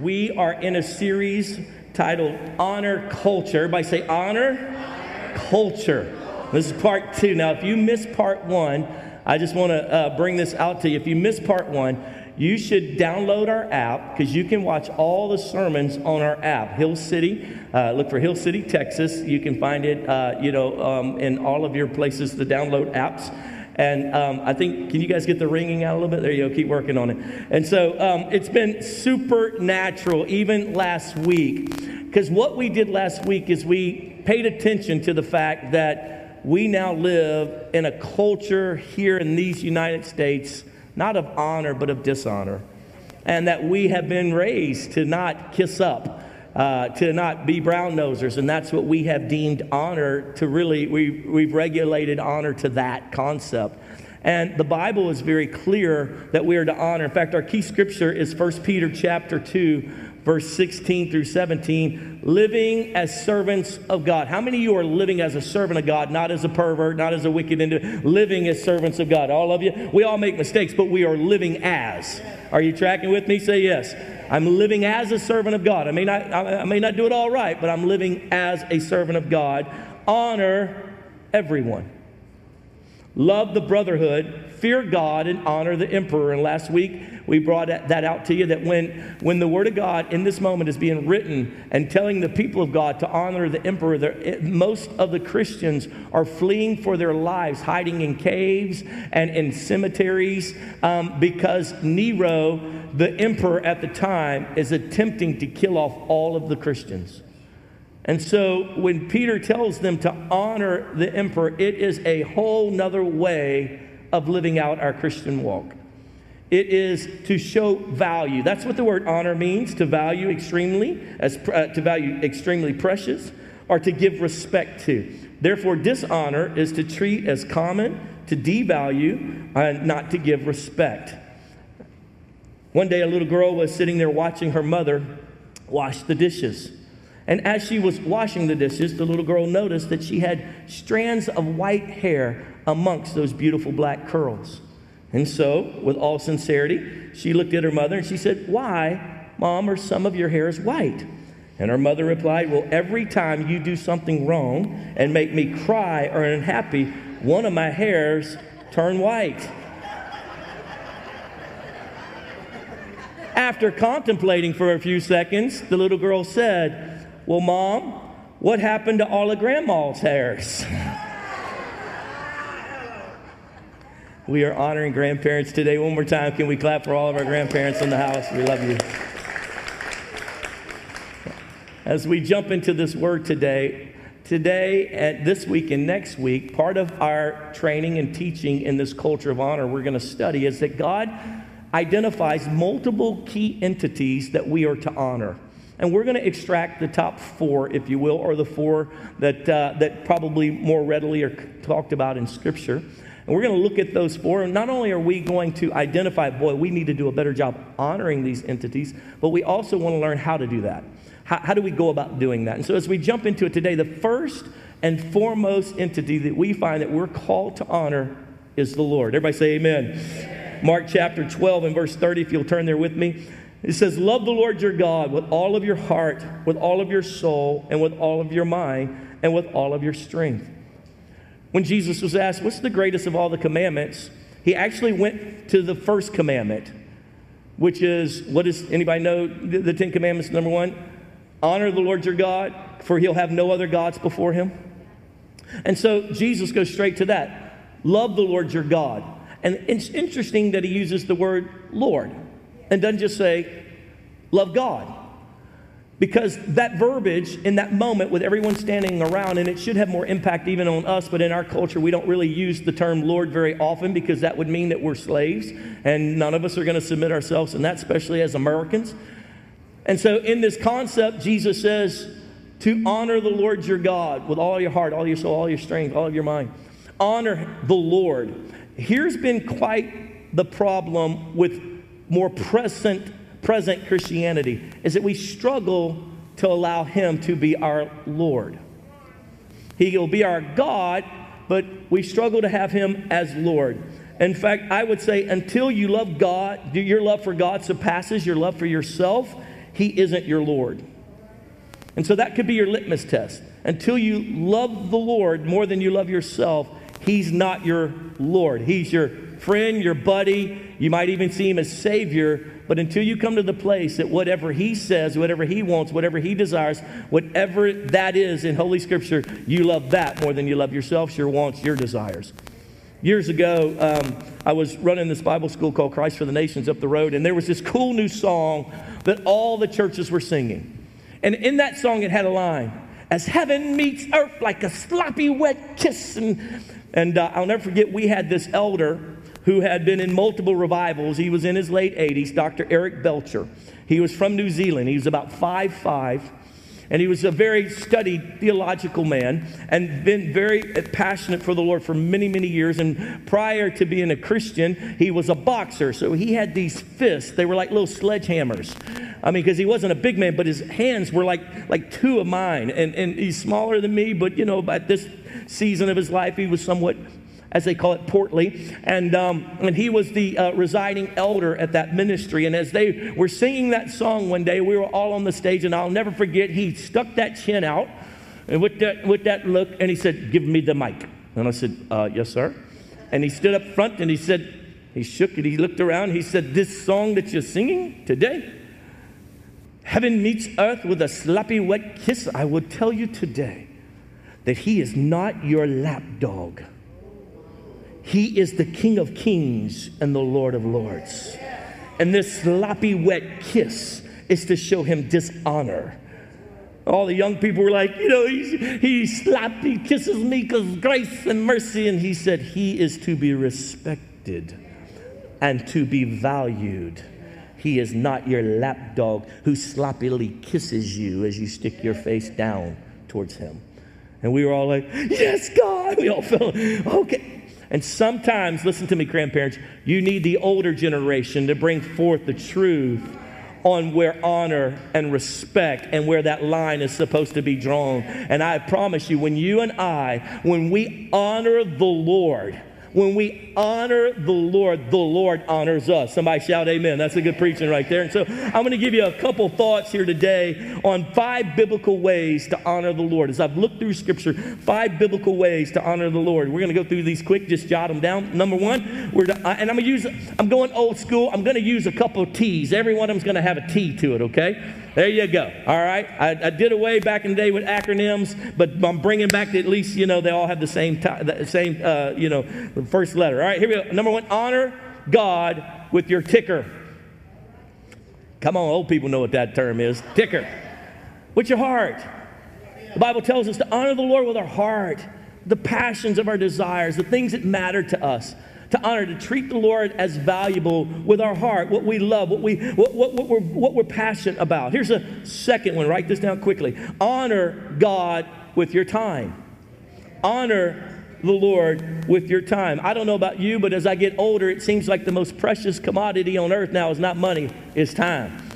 We are in a series titled Honor Culture. Everybody say honor culture. This is part two. Now, if you missed part one, I just want to uh, bring this out to you. If you missed part one, you should download our app because you can watch all the sermons on our app. Hill City, uh, look for Hill City, Texas. You can find it, uh, you know, um, in all of your places to download apps. And um, I think, can you guys get the ringing out a little bit? There you go, keep working on it. And so um, it's been supernatural, even last week. Because what we did last week is we paid attention to the fact that we now live in a culture here in these United States, not of honor, but of dishonor. And that we have been raised to not kiss up uh, to not be brown nosers. And that's what we have deemed honor to really, we, we've regulated honor to that concept. And the Bible is very clear that we are to honor. In fact, our key scripture is 1 Peter chapter 2, verse 16 through 17, living as servants of God. How many of you are living as a servant of God, not as a pervert, not as a wicked individual, living as servants of God? All of you? We all make mistakes, but we are living as. Are you tracking with me? Say yes. I'm living as a servant of God. I may not, I may not do it all right, but I'm living as a servant of God. Honor everyone. Love the brotherhood, fear God, and honor the emperor. And last week, we brought that out to you that when, when the word of God in this moment is being written and telling the people of God to honor the emperor, most of the Christians are fleeing for their lives, hiding in caves and in cemeteries um, because Nero, the emperor at the time, is attempting to kill off all of the Christians. And so when Peter tells them to honor the emperor, it is a whole nother way of living out our Christian walk. It is to show value. That's what the word honor means to value extremely, as, uh, to value extremely precious, or to give respect to. Therefore, dishonor is to treat as common, to devalue, and not to give respect. One day, a little girl was sitting there watching her mother wash the dishes. And as she was washing the dishes, the little girl noticed that she had strands of white hair amongst those beautiful black curls. And so, with all sincerity, she looked at her mother and she said, Why, mom, are some of your hairs white? And her mother replied, Well, every time you do something wrong and make me cry or unhappy, one of my hairs turn white. After contemplating for a few seconds, the little girl said, well, Mom, what happened to all of Grandma's hairs? we are honoring grandparents today. One more time, can we clap for all of our grandparents in the house? We love you. As we jump into this word today, today and this week and next week, part of our training and teaching in this culture of honor we're going to study is that God identifies multiple key entities that we are to honor. And we're going to extract the top four, if you will, or the four that, uh, that probably more readily are talked about in Scripture. And we're going to look at those four. And not only are we going to identify, boy, we need to do a better job honoring these entities, but we also want to learn how to do that. How, how do we go about doing that? And so as we jump into it today, the first and foremost entity that we find that we're called to honor is the Lord. Everybody say amen. amen. Mark chapter 12 and verse 30, if you'll turn there with me. It says, Love the Lord your God with all of your heart, with all of your soul, and with all of your mind, and with all of your strength. When Jesus was asked, What's the greatest of all the commandments? He actually went to the first commandment, which is what does anybody know the, Ten Commandments? Number one, honor the Lord your God, for he'll have no other gods before him. And so Jesus goes straight to that. Love the Lord your God. And it's interesting that he uses the word Lord and doesn't just say, love God. Because that verbiage in that moment with everyone standing around, and it should have more impact even on us, but in our culture, we don't really use the term Lord very often because that would mean that we're slaves, and none of us are going to submit ourselves, and that especially as Americans. And so, in this concept, Jesus says to honor the Lord your God with all your heart, all your soul, all your strength, all of your mind. Honor the Lord. Here's been quite the problem with more present, present Christianity is that we struggle to allow Him to be our Lord. He will be our God, but we struggle to have Him as Lord. In fact, I would say until you love God, your love for God surpasses your love for yourself, he isn't your Lord. And so that could be your litmus test. Until you love the Lord more than you love yourself, he's not your Lord. He's your friend, your buddy. You might even see him as Savior. But until you come to the place that whatever he says, whatever he wants, whatever he desires, whatever that is in Holy Scripture, you love that more than you love yourself, your wants, your desires. Years ago, um, I was running this Bible school called Christ for the Nations up the road, and there was this cool new song that all the churches were singing. And in that song, it had a line As heaven meets earth like a sloppy, wet kiss. And, and uh, I'll never forget, we had this elder who had been in multiple revivals. He was in his late 80s, Dr. Eric Belcher. He was from New Zealand. He was about five five and he was a very studied theological man and been very passionate for the Lord for many, many years. And prior to being a Christian, he was a boxer. So he had these fists. They were like little sledgehammers. I mean, because he wasn't a big man, but his hands were like, like two of mine. And, and he's smaller than me, but you know, at this season of his life, he was somewhat as they call it, portly. And, um, and he was the uh, residing elder at that ministry. And as they were singing that song one day, we were all on the stage, and I'll never forget, he stuck that chin out and with that, with that look, and he said, Give me the mic. And I said, uh, Yes, sir. And he stood up front and he said, He shook it, he looked around, he said, This song that you're singing today, Heaven meets earth with a sloppy, wet kiss. I will tell you today that he is not your lapdog. He is the King of Kings and the Lord of Lords. And this sloppy, wet kiss is to show him dishonor. All the young people were like, you know, he, he he kisses me because grace and mercy. And he said, he is to be respected and to be valued. He is not your lapdog who sloppily kisses you as you stick your face down towards him. And we were all like, yes, God. We all felt, okay. And sometimes, listen to me, grandparents, you need the older generation to bring forth the truth on where honor and respect and where that line is supposed to be drawn. And I promise you, when you and I, when we honor the Lord, when we honor the Lord, the Lord honors us. Somebody shout amen. That's a good preaching right there. And so I'm going to give you a couple thoughts here today on five biblical ways to honor the Lord. As I've looked through scripture, five biblical ways to honor the Lord. We're going to go through these quick, just jot them down. Number one, we're to, and I'm going to use, I'm going old school. I'm going to use a couple of T's. Every one of them's going to have a T to it, okay? There you go. All right. I, I, did away back in the day with acronyms, but I'm bringing back at least, you know, they all have the same, t- the same uh, you know, first letter. All right. Here we go. Number one, honor God with your ticker. Come on, old people know what that term is. Ticker. With your heart. The Bible tells us to honor the Lord with our heart, the passions of our desires, the things that matter to us to honor, to treat the Lord as valuable with our heart, what we love, what, we, what, what, what, we're, what we're passionate about. Here's a second one. Write this down quickly. Honor God with your time. Honor the Lord with your time. I don't know about you, but as I get older, it seems like the most precious commodity on earth now is not money, it's time.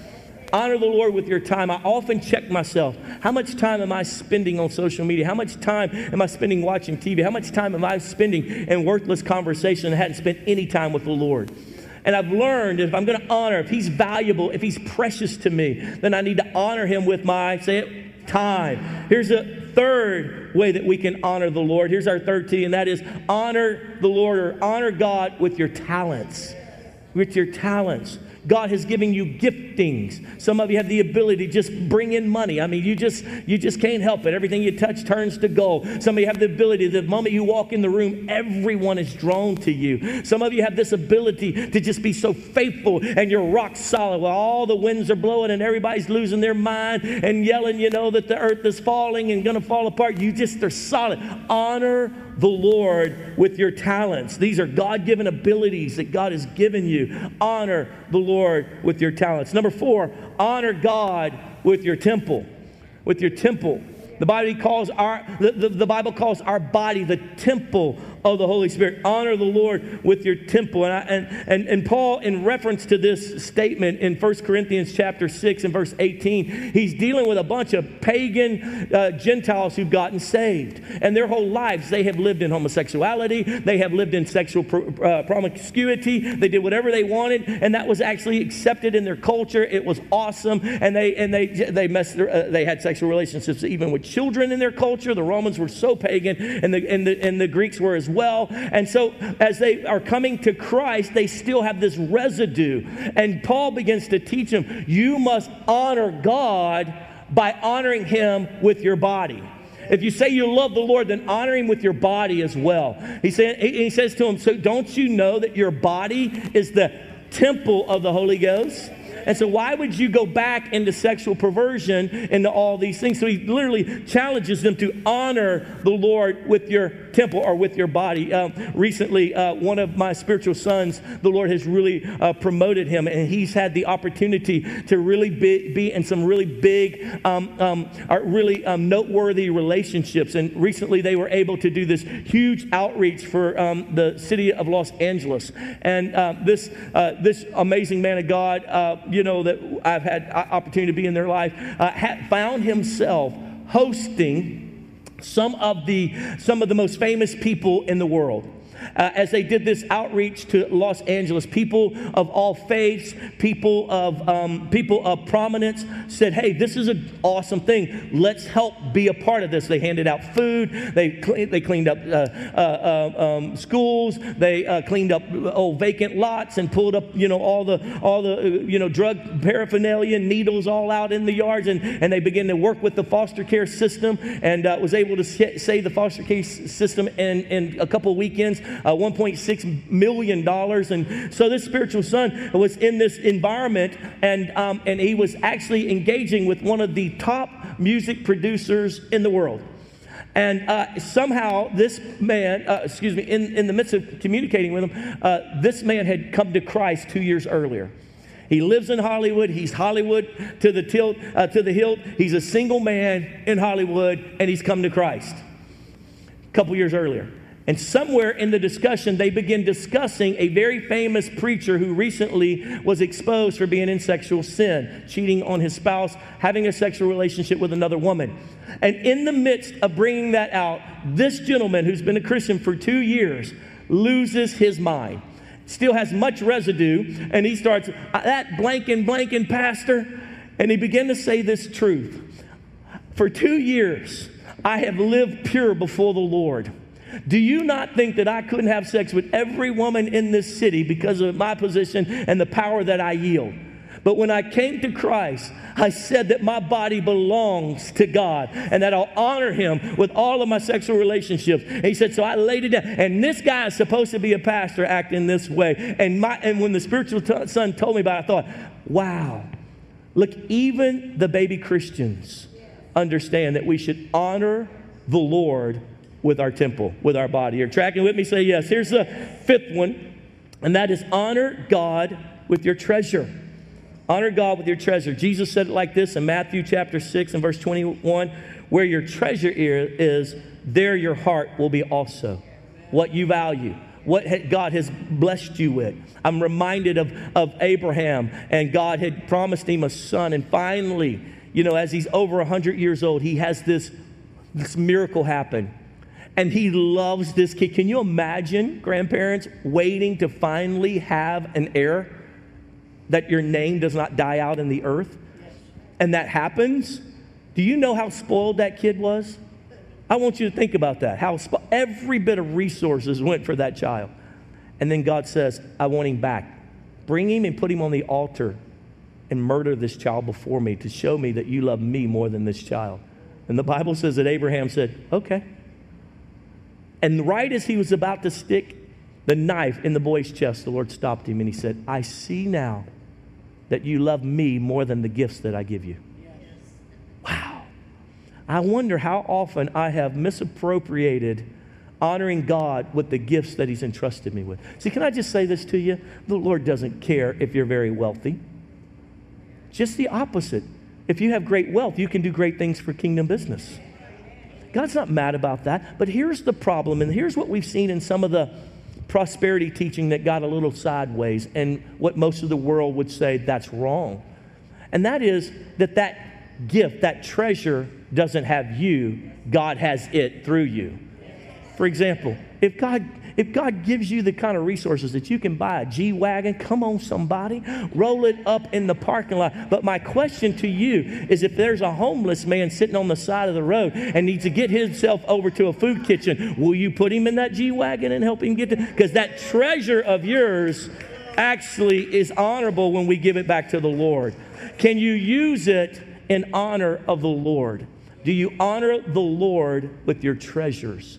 Honor the Lord with your time. I often check myself. How much time am I spending on social media? How much time am I spending watching TV? How much time am I spending in worthless conversation and hadn't spent any time with the Lord? And I've learned if I'm going to honor, if he's valuable, if he's precious to me, then I need to honor him with my, say it, time. Here's a third way that we can honor the Lord. Here's our third T, and that is honor the Lord or honor God with your talents. With your talents. God has given you giftings. Some of you have the ability to just bring in money. I mean, you just you just can't help it. Everything you touch turns to gold. Some of you have the ability the moment you walk in the room, everyone is drawn to you. Some of you have this ability to just be so faithful and you're rock solid while all the winds are blowing and everybody's losing their mind and yelling, you know, that the earth is falling and gonna fall apart. You just are solid. Honor the Lord with your talents. These are God given abilities that God has given you. Honor the Lord with your talents. Number four, honor God with your temple. With your temple. The Bible calls our the, the, the, Bible calls our body the temple of the Holy Spirit. Honor the Lord with your temple. And, I, and, and, and Paul, in reference to this statement in 1 Corinthians chapter 6 and verse 18, he's dealing with a bunch of pagan uh, Gentiles who've gotten saved. And their whole lives, they have lived in homosexuality, they have lived in sexual uh, promiscuity, they did whatever they wanted, and that was actually accepted in their culture. It was awesome. And they, and they, they, messed their, uh, they had sexual relationships even with children in their culture. The Romans were so pagan, and the, and, the, and the Greeks were as. And so, as they are coming to Christ, they still have this residue. And Paul begins to teach them you must honor God by honoring Him with your body. If you say you love the Lord, then honor him with your body as well. He, said, he says to him, So don't you know that your body is the temple of the Holy Ghost? And so, why would you go back into sexual perversion, into all these things? So, he literally challenges them to honor the Lord with your temple or with your body. Um, recently, uh, one of my spiritual sons, the Lord has really uh, promoted him, and he's had the opportunity to really be, be in some really big, um, um, really um, noteworthy relationships. And recently, they were able to do this huge outreach for um, the city of Los Angeles. And uh, this, this amazing man of God, uh, you know, that I've had opportunity to be in their life, uh, found himself hosting some of the some of the most famous people in the world uh, as they did this outreach to Los Angeles. People of all faiths, people of um, people of prominence said, "Hey, this is an awesome thing. Let's help be a part of this." They handed out food. They they cleaned up uh, uh, uh um, schools. They uh, cleaned up old vacant lots and pulled up you know all the all the uh, you know drug paraphernalia, and needles all out in the yards, and and they began to work with the foster care system and was able to save the foster care system in in a couple weekends uh, $1.6 million. And so this spiritual son was in this environment, and, um, and he was actually engaging with one of the top music producers in the world. And uh, somehow, this man, uh, excuse me, in, in the midst of communicating with him, uh, this man had come to Christ two years earlier. He lives in Hollywood. He's Hollywood to the tilt, uh, to the hilt. He's a single man in Hollywood, and he's come to Christ a couple years earlier. And somewhere in the discussion, they begin discussing a very famous preacher who recently was exposed for being in sexual sin, cheating on his spouse, having a sexual relationship with another woman. And in the midst of bringing that out, this gentleman who's been a Christian for two years loses his mind. Still has much residue, and he starts, that blanking, blanking pastor. And he began to say this truth For two years, I have lived pure before the Lord. Do you not think that I couldn't have sex with every woman in this city because of my position and the power that I yield? But when I came to Christ, I said that my body belongs to God and that I'll honor Him with all of my sexual relationships. And he said, So I laid it down. And this guy is supposed to be a pastor acting this way. And, my, and when the spiritual t- son told me about it, I thought, wow, look, even the baby Christians understand that we should honor the Lord with our temple, with our body. You're tracking with me? Say yes. Here's the fifth one, and that is honor God with your treasure. Honor God with your treasure. Jesus said it like this in Matthew chapter 6 and verse 21 where your treasure is, there your heart will be also. What you value, what God has blessed you with. I'm reminded of, of Abraham, and God had promised him a son, and finally, you know, as he's over 100 years old, he has this, this miracle happen and he loves this kid. Can you imagine, grandparents, waiting to finally have an heir that your name does not die out in the earth? And that happens? Do you know how spoiled that kid was? I want you to think about that. How spo- every bit of resources went for that child. And then God says, I want him back. Bring him and put him on the altar and murder this child before me to show me that you love me more than this child. And the Bible says that Abraham said, Okay. And right as he was about to stick the knife in the boy's chest, the Lord stopped him and he said, I see now that you love me more than the gifts that I give you. Yes. Wow. I wonder how often I have misappropriated honoring God with the gifts that He's entrusted me with. See, can I just say this to you? The Lord doesn't care if you're very wealthy. Just the opposite. If you have great wealth, you can do great things for kingdom business. God's not mad about that. But here's the problem, and here's what we've seen in some of the prosperity teaching that got a little sideways, and what most of the world would say that's wrong. And that is that that gift, that treasure, doesn't have you, God has it through you. For example, if God if God gives you the kind of resources that you can buy a G Wagon, come on, somebody, roll it up in the parking lot. But my question to you is if there's a homeless man sitting on the side of the road and needs to get himself over to a food kitchen, will you put him in that G Wagon and help him get to? Because that treasure of yours actually is honorable when we give it back to the Lord. Can you use it in honor of the Lord? Do you honor the Lord with your treasures?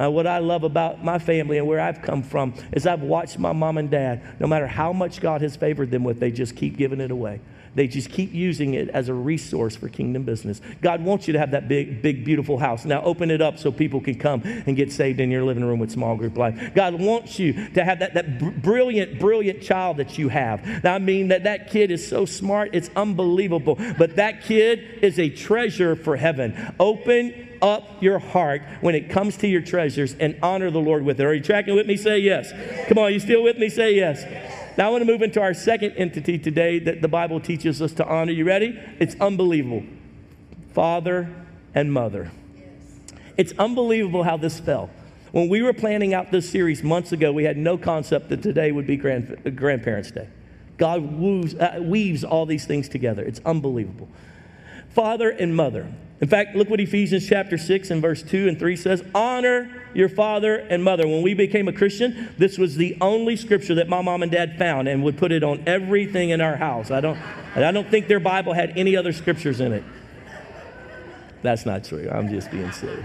Uh, what I love about my family and where I've come from is I've watched my mom and dad, no matter how much God has favored them with, they just keep giving it away. They just keep using it as a resource for kingdom business. God wants you to have that big, big, beautiful house. Now open it up so people can come and get saved in your living room with small group life. God wants you to have that, that brilliant, brilliant child that you have. Now, I mean that that kid is so smart, it's unbelievable. But that kid is a treasure for heaven. Open up your heart when it comes to your treasures and honor the Lord with it. Are you tracking with me? Say yes. Come on, you still with me? Say yes. Now I want to move into our second entity today that the Bible teaches us to honor. You ready? It's unbelievable. Father and mother. It's unbelievable how this fell. When we were planning out this series months ago, we had no concept that today would be grand, Grandparents' Day. God woos, uh, weaves all these things together. It's unbelievable. Father and mother. In fact, look what Ephesians chapter 6 and verse 2 and 3 says honor your father and mother. When we became a Christian, this was the only scripture that my mom and dad found and would put it on everything in our house. I don't, I don't think their Bible had any other scriptures in it. That's not true. I'm just being silly.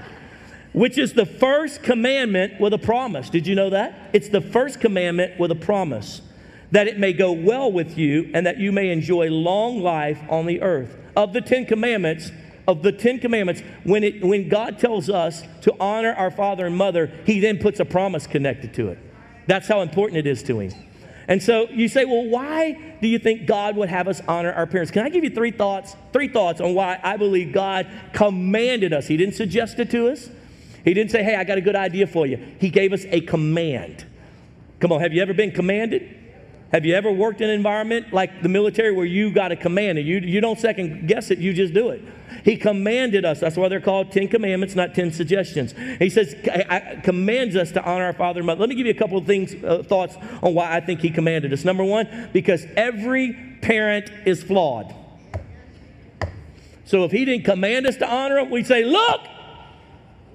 Which is the first commandment with a promise. Did you know that? It's the first commandment with a promise that it may go well with you and that you may enjoy long life on the earth. Of the Ten Commandments, of the Ten Commandments, when, it, when God tells us to honor our father and mother, He then puts a promise connected to it. That's how important it is to Him. And so you say, well, why do you think God would have us honor our parents? Can I give you three thoughts? Three thoughts on why I believe God commanded us. He didn't suggest it to us. He didn't say, hey, I got a good idea for you. He gave us a command. Come on, have you ever been commanded? Have you ever worked in an environment like the military where you got a command and you, you don't second guess it, you just do it? He commanded us. That's why they're called Ten Commandments, not Ten Suggestions. He says, I, commands us to honor our father and mother. Let me give you a couple of things, uh, thoughts on why I think he commanded us. Number one, because every parent is flawed. So if he didn't command us to honor them, we'd say, look,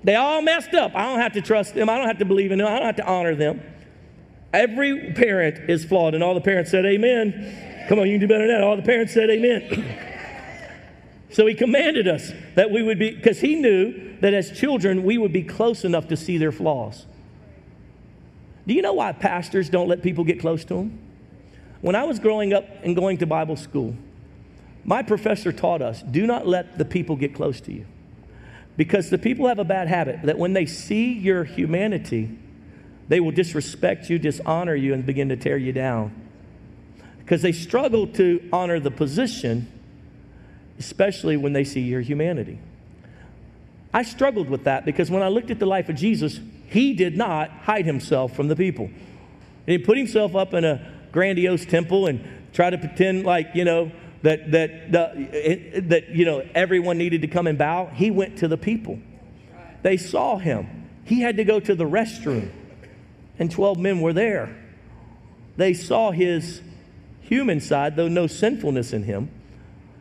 they all messed up. I don't have to trust them. I don't have to believe in them. I don't have to honor them. Every parent is flawed. And all the parents said, Amen. Come on, you can do better than that. All the parents said, Amen. So he commanded us that we would be, because he knew that as children, we would be close enough to see their flaws. Do you know why pastors don't let people get close to them? When I was growing up and going to Bible school, my professor taught us do not let the people get close to you. Because the people have a bad habit that when they see your humanity, they will disrespect you, dishonor you, and begin to tear you down. Because they struggle to honor the position especially when they see your humanity. I struggled with that because when I looked at the life of Jesus, he did not hide himself from the people. He put himself up in a grandiose temple and try to pretend like, you know, that, that, the, that you know, everyone needed to come and bow. He went to the people. They saw him. He had to go to the restroom, and 12 men were there. They saw his human side, though no sinfulness in him.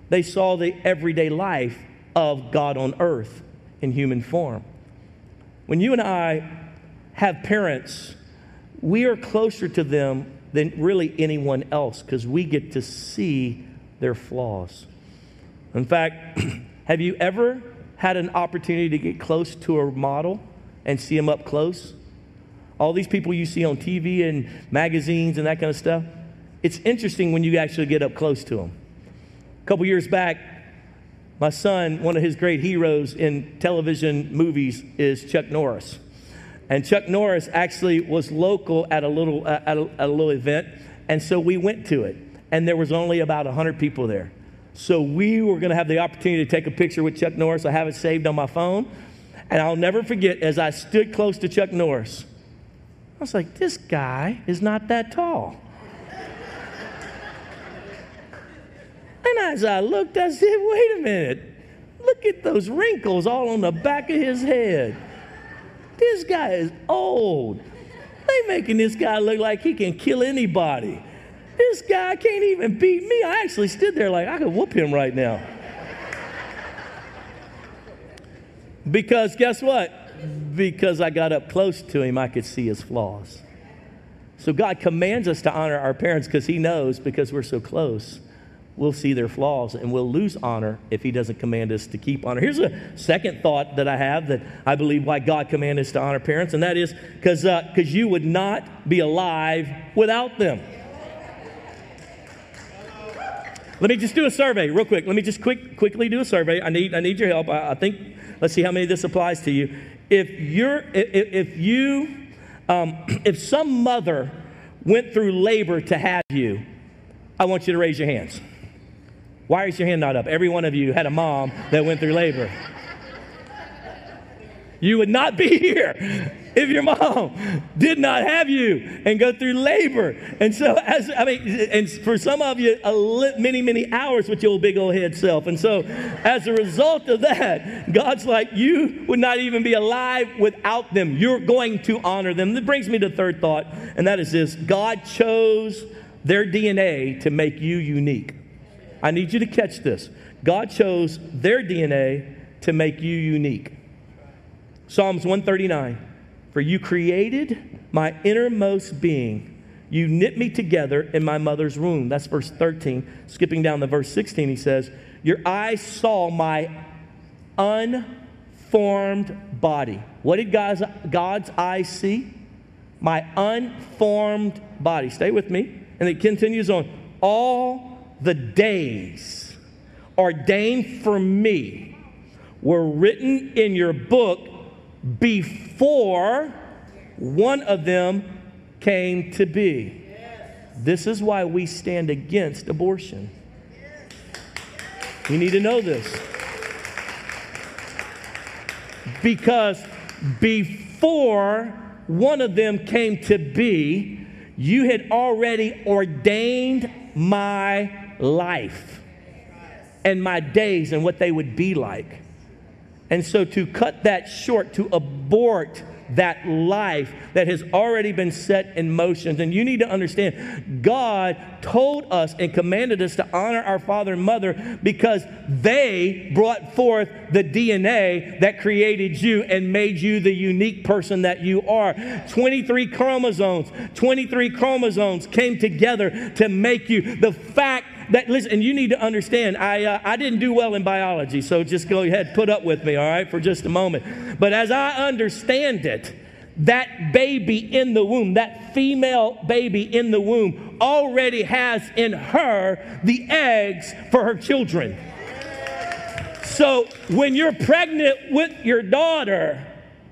They saw the everyday life of God on earth in human form. When you and I have parents, we are closer to them than really anyone else because we get to see their flaws. In fact, have you ever had an opportunity to get close to a model and see them up close? All these people you see on TV and magazines and that kind of stuff. It's interesting when you actually get up close to them. A couple years back, my son, one of his great heroes in television movies is Chuck Norris. And Chuck Norris actually was local at a little, uh, at a, at a little event, and so we went to it. And there was only about 100 people there. So we were going to have the opportunity to take a picture with Chuck Norris. I have it saved on my phone. And I'll never forget as I stood close to Chuck Norris, I was like, this guy is not that tall. and as I looked, I said, wait a minute. Look at those wrinkles all on the back of his head. This guy is old. They making this guy look like he can kill anybody. This guy can't even beat me. I actually stood there like I could whoop him right now. Because guess what? Because I got up close to him, I could see his flaws. So God commands us to honor our parents because He knows because we're so close, we'll see their flaws and we'll lose honor if He doesn't command us to keep honor. Here's a second thought that I have that I believe why God commanded us to honor parents, and that is because uh, you would not be alive without them. Let me just do a survey real quick. Let me just quick, quickly do a survey. I need, I need your help. I, I think, let's see how many this applies to you. If you're, if, if you, um, if some mother went through labor to have you, I want you to raise your hands. Why is your hand not up? Every one of you had a mom that went through labor. You would not be here if your mom did not have you and go through labor. And so, as I mean, and for some of you, many, many hours with your big old head self. And so, as a result of that, God's like, you would not even be alive without them. You're going to honor them. That brings me to third thought, and that is this God chose their DNA to make you unique. I need you to catch this. God chose their DNA to make you unique. Psalms 139 For you created my innermost being. You knit me together in my mother's womb. That's verse 13. Skipping down to verse 16, he says, Your eyes saw my unformed body. What did God's, God's eyes see? My unformed body. Stay with me. And it continues on. All the days ordained for me were written in your book before one of them came to be. This is why we stand against abortion. You need to know this. Because before one of them came to be, you had already ordained my life and my days and what they would be like. And so to cut that short, to abort that life that has already been set in motion. And you need to understand, God told us and commanded us to honor our father and mother because they brought forth the DNA that created you and made you the unique person that you are. 23 chromosomes, 23 chromosomes came together to make you. The fact that listen, and you need to understand, I, uh, I didn't do well in biology, so just go ahead, put up with me, all right, for just a moment. But as I understand it, that baby in the womb, that female baby in the womb, already has in her the eggs for her children. So when you're pregnant with your daughter,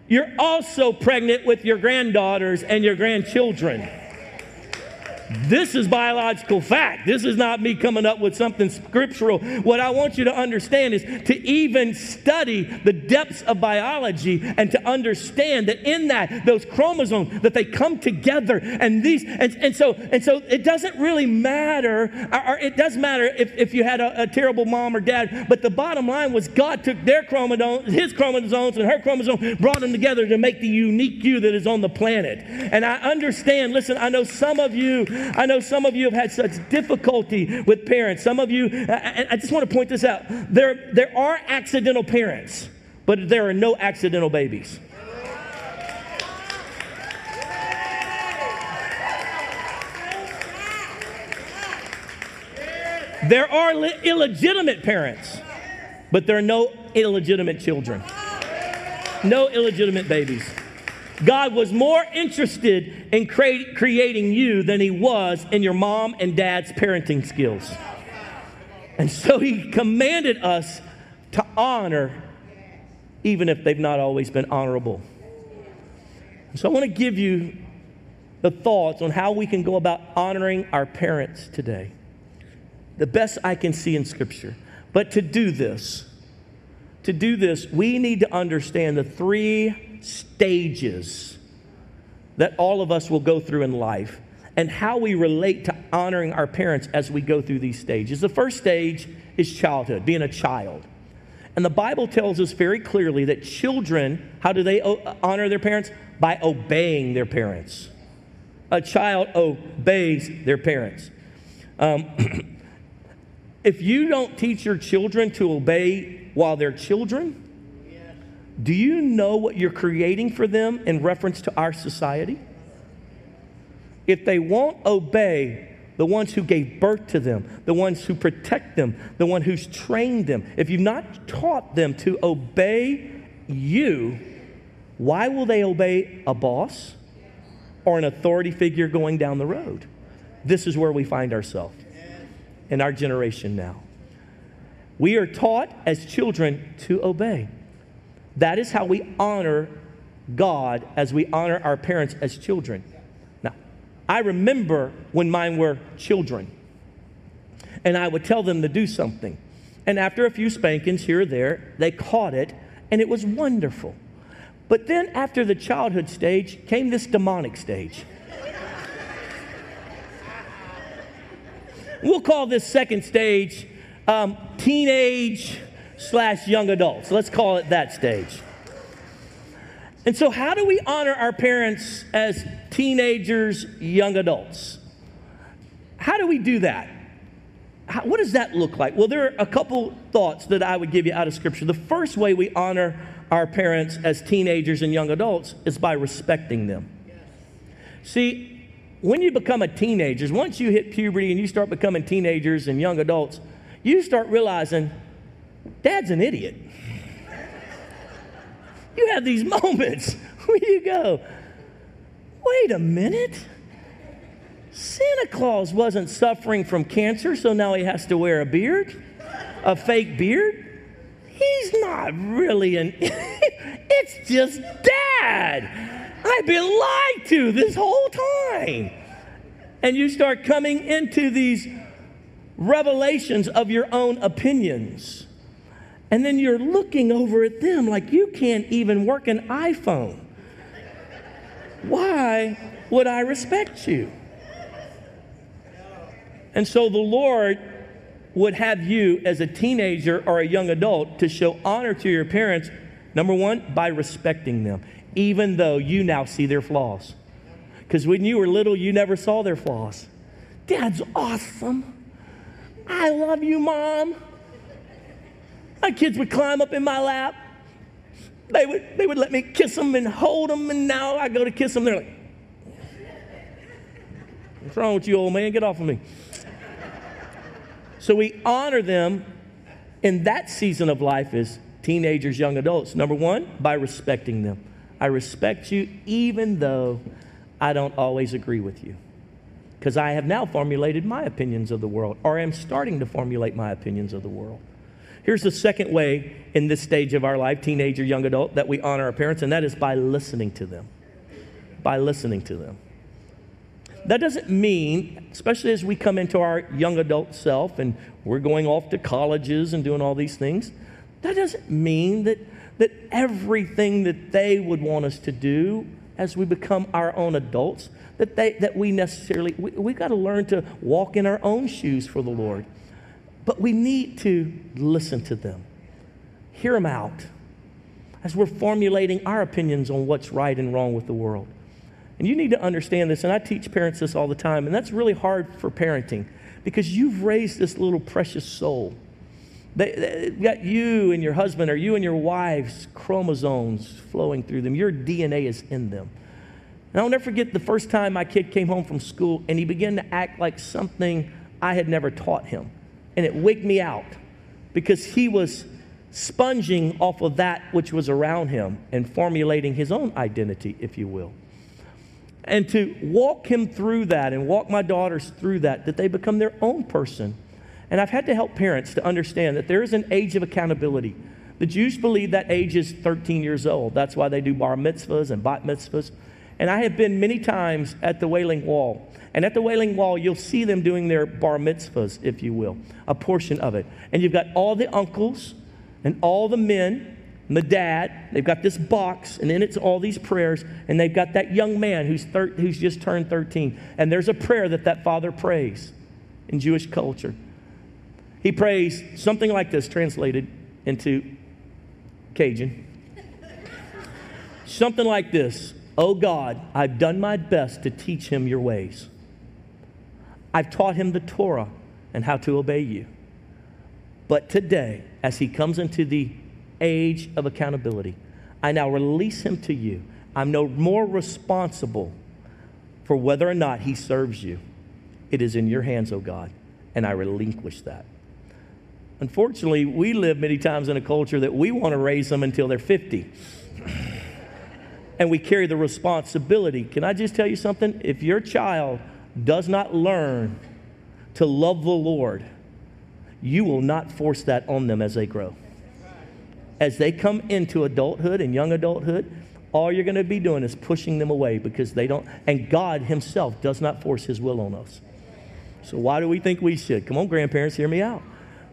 you're also pregnant with your granddaughters and your grandchildren. This is biological fact. This is not me coming up with something scriptural. What I want you to understand is to even study the depths of biology and to understand that in that, those chromosomes, that they come together and these, and, and so, and so it doesn't really matter, or, or it does matter if, if you had a, a, terrible mom or dad, but the bottom line was God took their chromosomes, his chromosomes and her chromosomes, brought them together to make the unique you that is on the planet. And I understand, listen, I know some of you I know some of you have had such difficulty with parents. Some of you, I, I just want to point this out. There, there are accidental parents, but there are no accidental babies. There are illegitimate parents, but there are no illegitimate children. No illegitimate babies. God was more interested in cre- creating you than he was in your mom and dad's parenting skills. And so he commanded us to honor, even if they've not always been honorable. So I want to give you the thoughts on how we can go about honoring our parents today. The best I can see in Scripture. But to do this, to do this, we need to understand the three stages that all of us will go through in life and how we relate to honoring our parents as we go through these stages. The first stage is childhood, being a child. And the Bible tells us very clearly that children, how do they honor their parents? By obeying their parents. A child obeys their parents. Um, if you don't teach your children to obey while they're children, do you know what you're creating for them in reference to our society? If they won't obey the ones who gave birth to them, the ones who protect them, the one who's trained them, if you've not taught them to obey you, why will they obey a boss or an authority figure going down the road? This is where we find ourselves in our generation now. We are taught as children to obey. That is how we honor God as we honor our parents as children. Now, I remember when mine were children, and I would tell them to do something. And after a few spankings here or there, they caught it, and it was wonderful. But then after the childhood stage came this demonic stage. we'll call this second stage um, teenage slash young adults. Let's call it that stage. And so, how do we honor our parents as teenagers, young adults? How do we do that? How, what does that look like? Well, there are a couple thoughts that I would give you out of Scripture. The first way we honor our parents as teenagers and young adults is by respecting them. See, when you become a teenager, once you hit puberty and you start becoming teenagers and young adults, you start realizing Dad's an idiot. You have these moments where you go, wait a minute. Santa Claus wasn't suffering from cancer, so now he has to wear a beard, a fake beard. He's not really an, it's just dad. I've been lied to this whole time. And you start coming into these revelations of your own opinions. And then you're looking over at them like you can't even work an iPhone. Why would I respect you? And so the Lord would have you as a teenager or a young adult to show honor to your parents, number one, by respecting them, even though you now see their flaws. Because when you were little, you never saw their flaws. Dad's awesome. I love you, mom. My kids would climb up in my lap. They would, they would let me kiss them and hold them, and now I go to kiss them. They're like, What's wrong with you, old man? Get off of me. So we honor them in that season of life as teenagers, young adults. Number one, by respecting them. I respect you even though I don't always agree with you. Because I have now formulated my opinions of the world, or am starting to formulate my opinions of the world. Here's the second way in this stage of our life, teenager, young adult, that we honor our parents, and that is by listening to them. By listening to them. That doesn't mean, especially as we come into our young adult self and we're going off to colleges and doing all these things, that doesn't mean that, that everything that they would want us to do as we become our own adults, that, they, that we necessarily, we, we got to learn to walk in our own shoes for the Lord. But we need to listen to them, hear them out as we're formulating our opinions on what's right and wrong with the world. And you need to understand this, and I teach parents this all the time, and that's really hard for parenting because you've raised this little precious soul. They, they got you and your husband, or you and your wife's chromosomes flowing through them. Your DNA is in them. And I'll never forget the first time my kid came home from school and he began to act like something I had never taught him. And it wigged me out because he was sponging off of that which was around him and formulating his own identity, if you will and to walk him through that and walk my daughters through that, that they become their own person. And I've had to help parents to understand that there is an age of accountability. The Jews believe that age is 13 years old. That's why they do bar mitzvahs and bat mitzvahs. And I have been many times at the Wailing Wall. And at the Wailing Wall, you'll see them doing their bar mitzvahs, if you will, a portion of it. And you've got all the uncles And all the men and the dad, they've got this box, and in it's all these prayers, and they've got that young man who's, thir- who's just turned 13. And there's a prayer that that father prays in Jewish culture. He prays something like this, translated into Cajun. something like this Oh God, I've done my best to teach him your ways. I've taught him the Torah and how to obey you. But today, as he comes into the age of accountability, I now release him to you. I'm no more responsible for whether or not he serves you. It is in your hands, O oh God, and I relinquish that. Unfortunately, we live many times in a culture that we want to raise them until they're 50. And we carry the responsibility. Can I just tell you something? If your child does not learn to love the Lord, you will not force that on them as they grow. As they come into adulthood and young adulthood, all you're going to be doing is pushing them away because they don't, and God Himself does not force His will on us. So, why do we think we should? Come on, grandparents, hear me out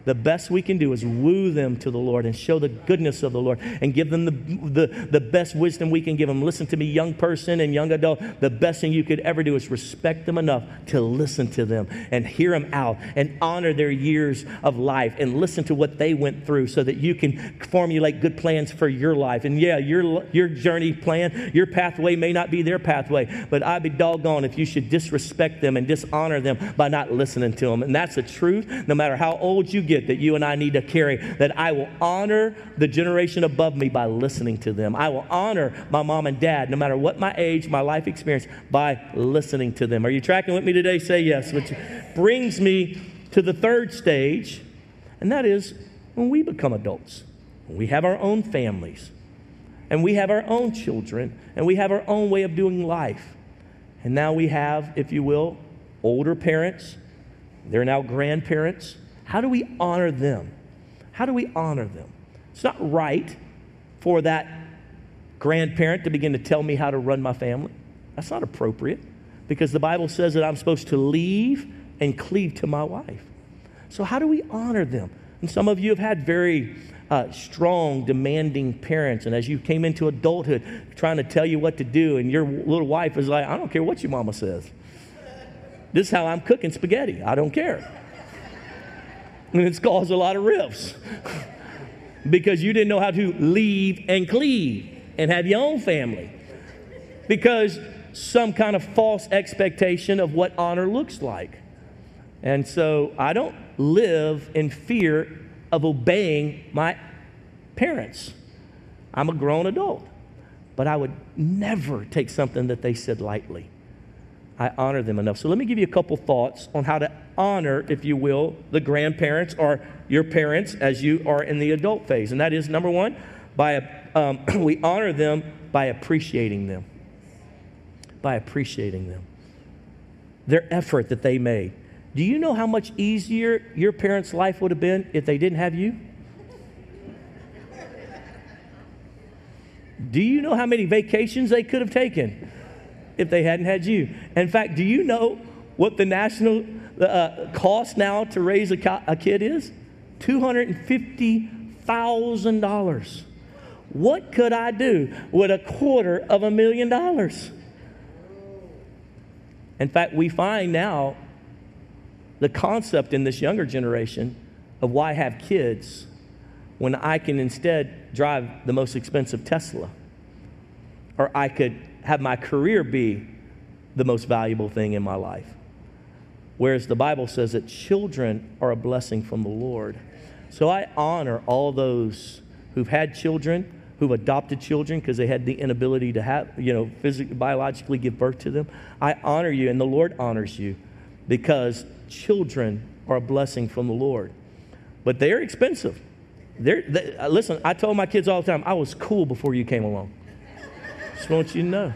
the best we can do is woo them to the Lord and show the goodness of the Lord and give them the, the, the best wisdom we can give them. Listen to me, young person and young adult. The best thing you could ever do is respect them enough to listen to them and hear them out and honor their years of life and listen to what they went through so that you can formulate good plans for your life. And yeah, your, your journey plan, your pathway may not be their pathway, but I'd be doggone if you should disrespect them and dishonor them by not listening to them. And that's the truth, no matter how old you get that you and I need to carry that I will honor the generation above me by listening to them. I will honor my mom and dad, no matter what my age, my life experience, by listening to them. Are you tracking with me today? Say yes. Which brings me to the third stage, and that is when we become adults. When we have our own families, and we have our own children, and we have our own way of doing life. And now we have, if you will, older parents. They're now grandparents. How do we honor them? How do we honor them? It's not right for that grandparent to begin to tell me how to run my family. That's not appropriate because the Bible says that I'm supposed to leave and cleave to my wife. So, how do we honor them? And some of you have had very uh, strong, demanding parents, and as you came into adulthood, trying to tell you what to do, and your little wife is like, I don't care what your mama says. This is how I'm cooking spaghetti. I don't care and it's caused a lot of rifts because you didn't know how to leave and cleave and have your own family because some kind of false expectation of what honor looks like. And so I don't live in fear of obeying my parents. I'm a grown adult, but I would never take something that they said lightly. I honor them enough. So let me give you a couple thoughts on how to honor, if you will, the grandparents or your parents as you are in the adult phase. And that is number one, by um, we honor them by appreciating them. By appreciating them. Their effort that they made. Do you know how much easier your parents' life would have been if they didn't have you? Do you know how many vacations they could have taken? If they hadn't had you. In fact, do you know what the national uh, cost now to raise a, a kid is? $250,000. What could I do with a quarter of a million dollars? In fact, we find now the concept in this younger generation of why have kids when I can instead drive the most expensive Tesla. Or I could have my career be the most valuable thing in my life. Whereas the Bible says that children are a blessing from the Lord. So I honor all those who've had children, who've adopted children because they had the inability to have, you know, physically, biologically give birth to them. I honor you, and the Lord honors you because children are a blessing from the Lord. But they're expensive. They're, they, uh, listen, I told my kids all the time, I was cool before you came along. Just want you to know.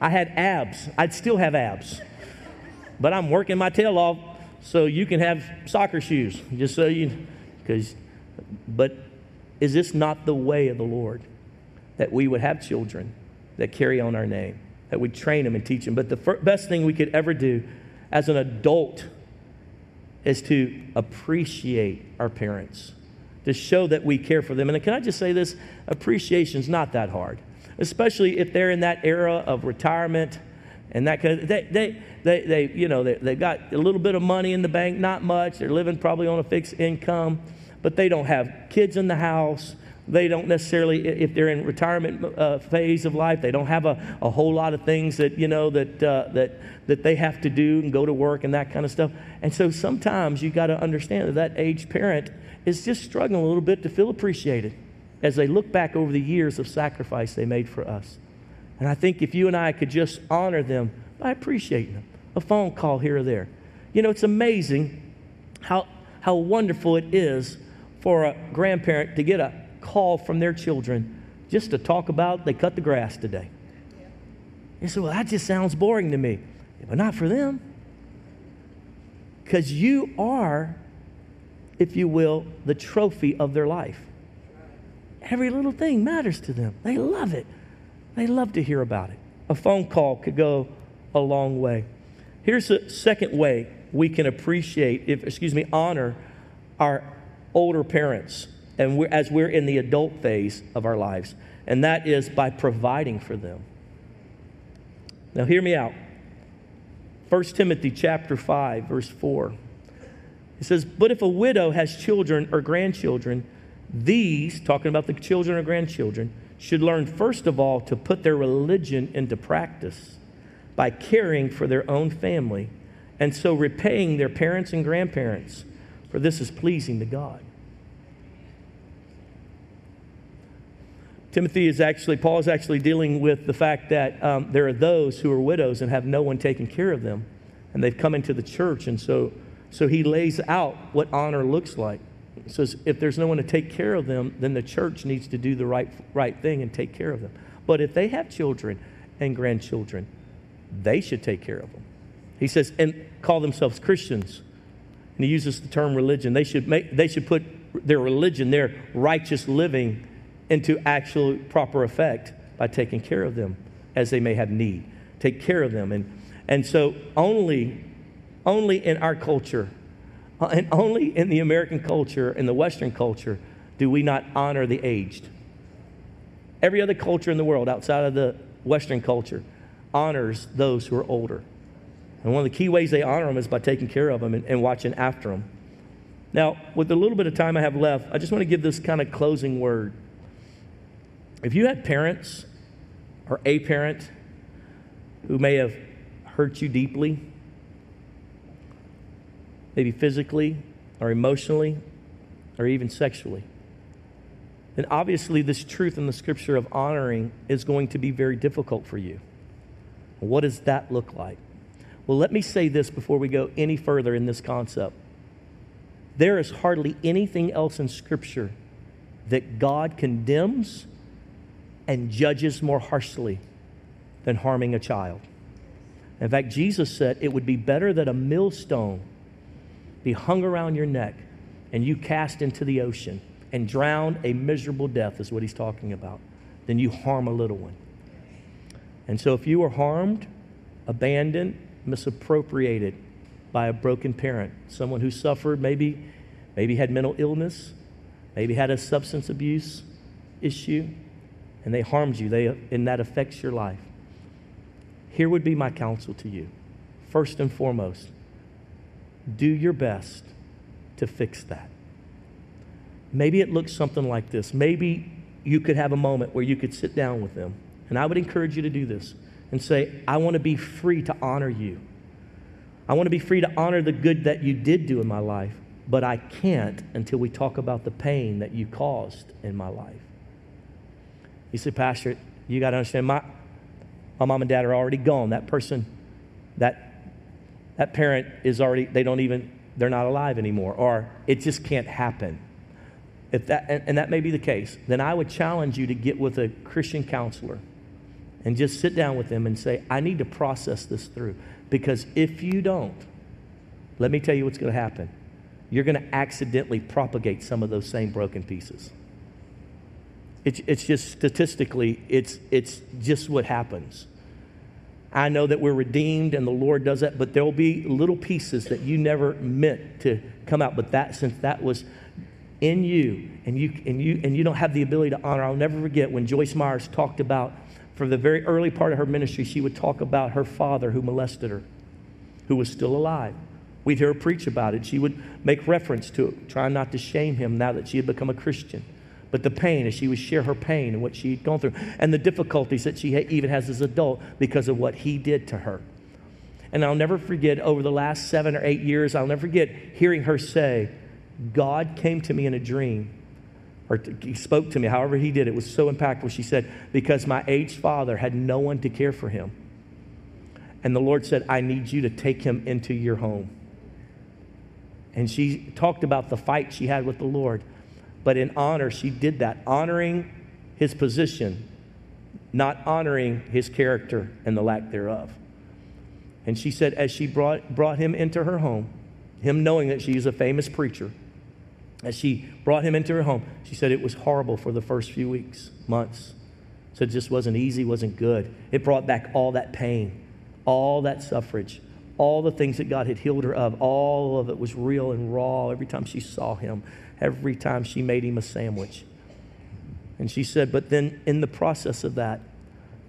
I had abs. I'd still have abs. But I'm working my tail off so you can have soccer shoes. Just so you, because, but is this not the way of the Lord? That we would have children that carry on our name, that we train them and teach them. But the best thing we could ever do as an adult is to appreciate our parents to show that we care for them. And can I just say this? Appreciation is not that hard, especially if they're in that era of retirement and that kind of, they, they, they, they you know, they, they got a little bit of money in the bank, not much. They're living probably on a fixed income, but they don't have kids in the house. They don't necessarily, if they're in retirement uh, phase of life, they don't have a, a whole lot of things that, you know, that, uh, that, that they have to do and go to work and that kind of stuff. And so sometimes you got to understand that that aged parent is just struggling a little bit to feel appreciated as they look back over the years of sacrifice they made for us. And I think if you and I could just honor them by appreciating them, a phone call here or there. You know, it's amazing how, how wonderful it is for a grandparent to get a call from their children just to talk about they cut the grass today. You say, well, that just sounds boring to me. But not for them. Because you are, if you will, the trophy of their life. Every little thing matters to them. They love it. They love to hear about it. A phone call could go a long way. Here's a second way we can appreciate, if, excuse me, honor our older parents and we're, as we're in the adult phase of our lives, and that is by providing for them. Now, hear me out. 1 Timothy chapter 5, verse 4. It says, But if a widow has children or grandchildren, these, talking about the children or grandchildren, should learn first of all to put their religion into practice by caring for their own family and so repaying their parents and grandparents, for this is pleasing to God. Timothy is actually, Paul is actually dealing with the fact that um, there are those who are widows and have no one taking care of them. And they've come into the church. And so, so he lays out what honor looks like. He says, if there's no one to take care of them, then the church needs to do the right, right thing and take care of them. But if they have children and grandchildren, they should take care of them. He says, and call themselves Christians. And he uses the term religion. They should, make, they should put their religion, their righteous living, into actual proper effect by taking care of them as they may have need. Take care of them. And, and so only, only in our culture, and only in the American culture, in the Western culture, do we not honor the aged. Every other culture in the world outside of the Western culture honors those who are older. And one of the key ways they honor them is by taking care of them and, and watching after them. Now, with the little bit of time I have left, I just want to give this kind of closing word. If you had parents or a parent who may have hurt you deeply, maybe physically or emotionally or even sexually, then obviously this truth in the scripture of honoring is going to be very difficult for you. What does that look like? Well, let me say this before we go any further in this concept. There is hardly anything else in Scripture that God condemns and judges more harshly than harming a child. In fact, Jesus said it would be better that a millstone be hung around your neck and you cast into the ocean and drowned a miserable death, is what he's talking about, Then you harm a little one. And so if you were harmed, abandoned, misappropriated by a broken parent, someone who suffered, maybe, maybe had mental illness, maybe had a substance abuse issue, and they harmed you, they, and that affects your life, here would be my counsel to you. First and foremost, do your best to fix that. Maybe it looks something like this. Maybe you could have a moment where you could sit down with them. And I would encourage you to do this and say, I want to be free to honor you. I want to be free to honor the good that you did do in my life, but I can't until we talk about the pain that you caused in my life. You say, Pastor, you got to understand, my, my mom and dad are already gone. That person, that, that parent is already, they don't even, they're not alive anymore, or it just can't happen. If that, and, and that may be the case, then I would challenge you to get with a Christian counselor and just sit down with them and say, I need to process this through. Because if you don't, let me tell you what's going to happen. You're going to accidentally propagate some of those same broken pieces. It's, it's just statistically, it's, it's just what happens. I know that we're redeemed and the Lord does that, but there'll be little pieces that you never meant to come out. But that, since that was in you and you and you and you don't have the ability to honor i'll never forget when joyce myers talked about for the very early part of her ministry she would talk about her father who molested her who was still alive. We'd hear her preach about it. She would make reference to it trying not to shame him now that she had become a christian but the pain as she would share her pain and what she had gone through and the difficulties that she even has as an adult because of what he did to her and I'll never forget over the last seven or eight years, I'll never forget hearing her say, God came to me in a dream, or he spoke to me, however he did. It was so impactful. She said, Because my aged father had no one to care for him. And the Lord said, I need you to take him into your home. And she talked about the fight she had with the Lord. But in honor, she did that, honoring his position, not honoring his character and the lack thereof. And she said, as she brought, brought him into her home, him knowing that she she's a famous preacher, as she brought him into her home, she said it was horrible for the first few weeks, months. So it just wasn't easy, wasn't good. It brought back all that pain, all that suffrage, all the things that God had healed her of. All of it was real and raw every time she saw him, every time she made him a sandwich. And she said, but then in the process of that,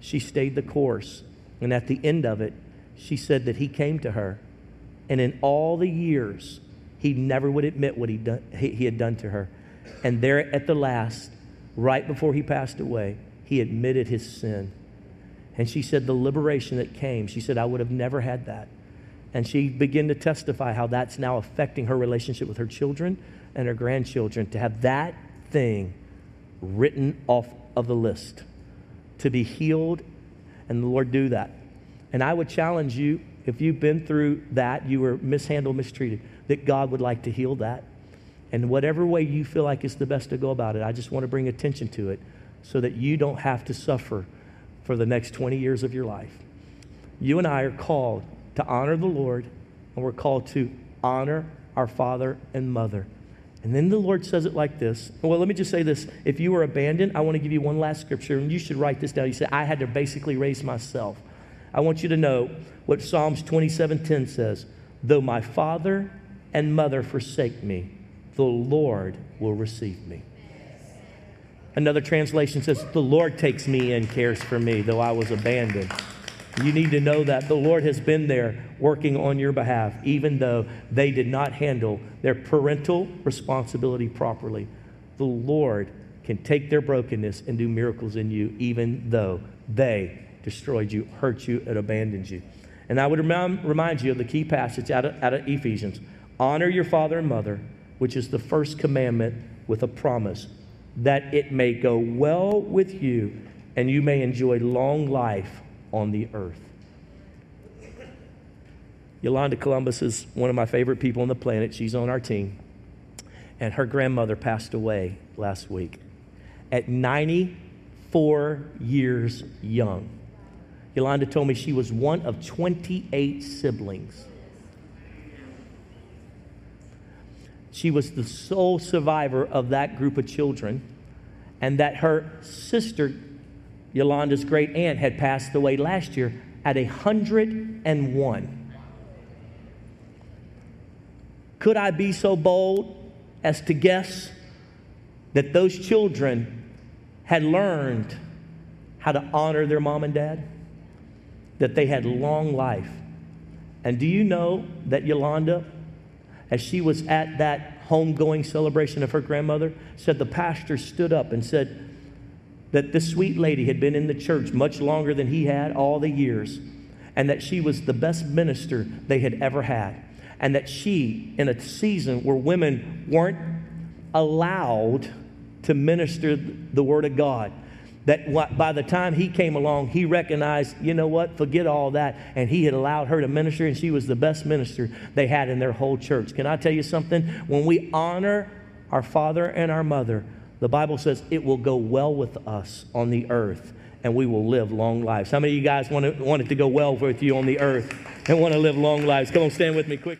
she stayed the course. And at the end of it, she said that he came to her, and in all the years, he never would admit what he, done, he had done to her. And there at the last, right before he passed away, he admitted his sin. And she said, the liberation that came, she said, I would have never had that. And she began to testify how that's now affecting her relationship with her children and her grandchildren to have that thing written off of the list, to be healed, and the Lord do that. And I would challenge you, if you've been through that, you were mishandled, mistreated, that God would like to heal that. And whatever way you feel like is the best to go about it, I just want to bring attention to it so that you don't have to suffer for the next 20 years of your life. You and I are called to honor the Lord, and we're called to honor our father and mother. And then the Lord says it like this. Well, let me just say this. If you were abandoned, I want to give you one last scripture, and you should write this down. You say, I had to basically raise myself. I want you to know what Psalms 27:10 says. Though my father and mother forsake me, the Lord will receive me. Another translation says, The Lord takes me and cares for me, though I was abandoned. You need to know that the Lord has been there working on your behalf, even though they did not handle their parental responsibility properly. The Lord can take their brokenness and do miracles in you, even though they destroyed you, hurt you, and abandoned you. And I would remind, you of the key passage out of, out of Ephesians honor your father and mother, which is the first commandment with a promise that it may go well with you and you may enjoy long life on the earth. Yolanda Columbus is one of my favorite people on the planet. She's on our team. And her grandmother passed away last week at 94 years young. Yolanda told me she was one of 28 siblings. She was the sole survivor of that group of children, and that her sister, Yolanda's great aunt, had passed away last year at 101. Could I be so bold as to guess that those children had learned how to honor their mom and dad? that they had long life. And do you know that Yolanda, as she was at that homegoing celebration of her grandmother, said the pastor stood up and said that this sweet lady had been in the church much longer than he had, all the years, and that she was the best minister they had ever had. And that she, in a season where women weren't allowed to minister the Word of God, that by the time he came along, he recognized, you know what, forget all that. And he had allowed her to minister, and she was the best minister they had in their whole church. Can I tell you something? When we honor our father and our mother, the Bible says it will go well with us on the earth and we will live long lives. How many of you guys want, want it to go well with you on the earth and want to live long lives? Come on, stand with me quick.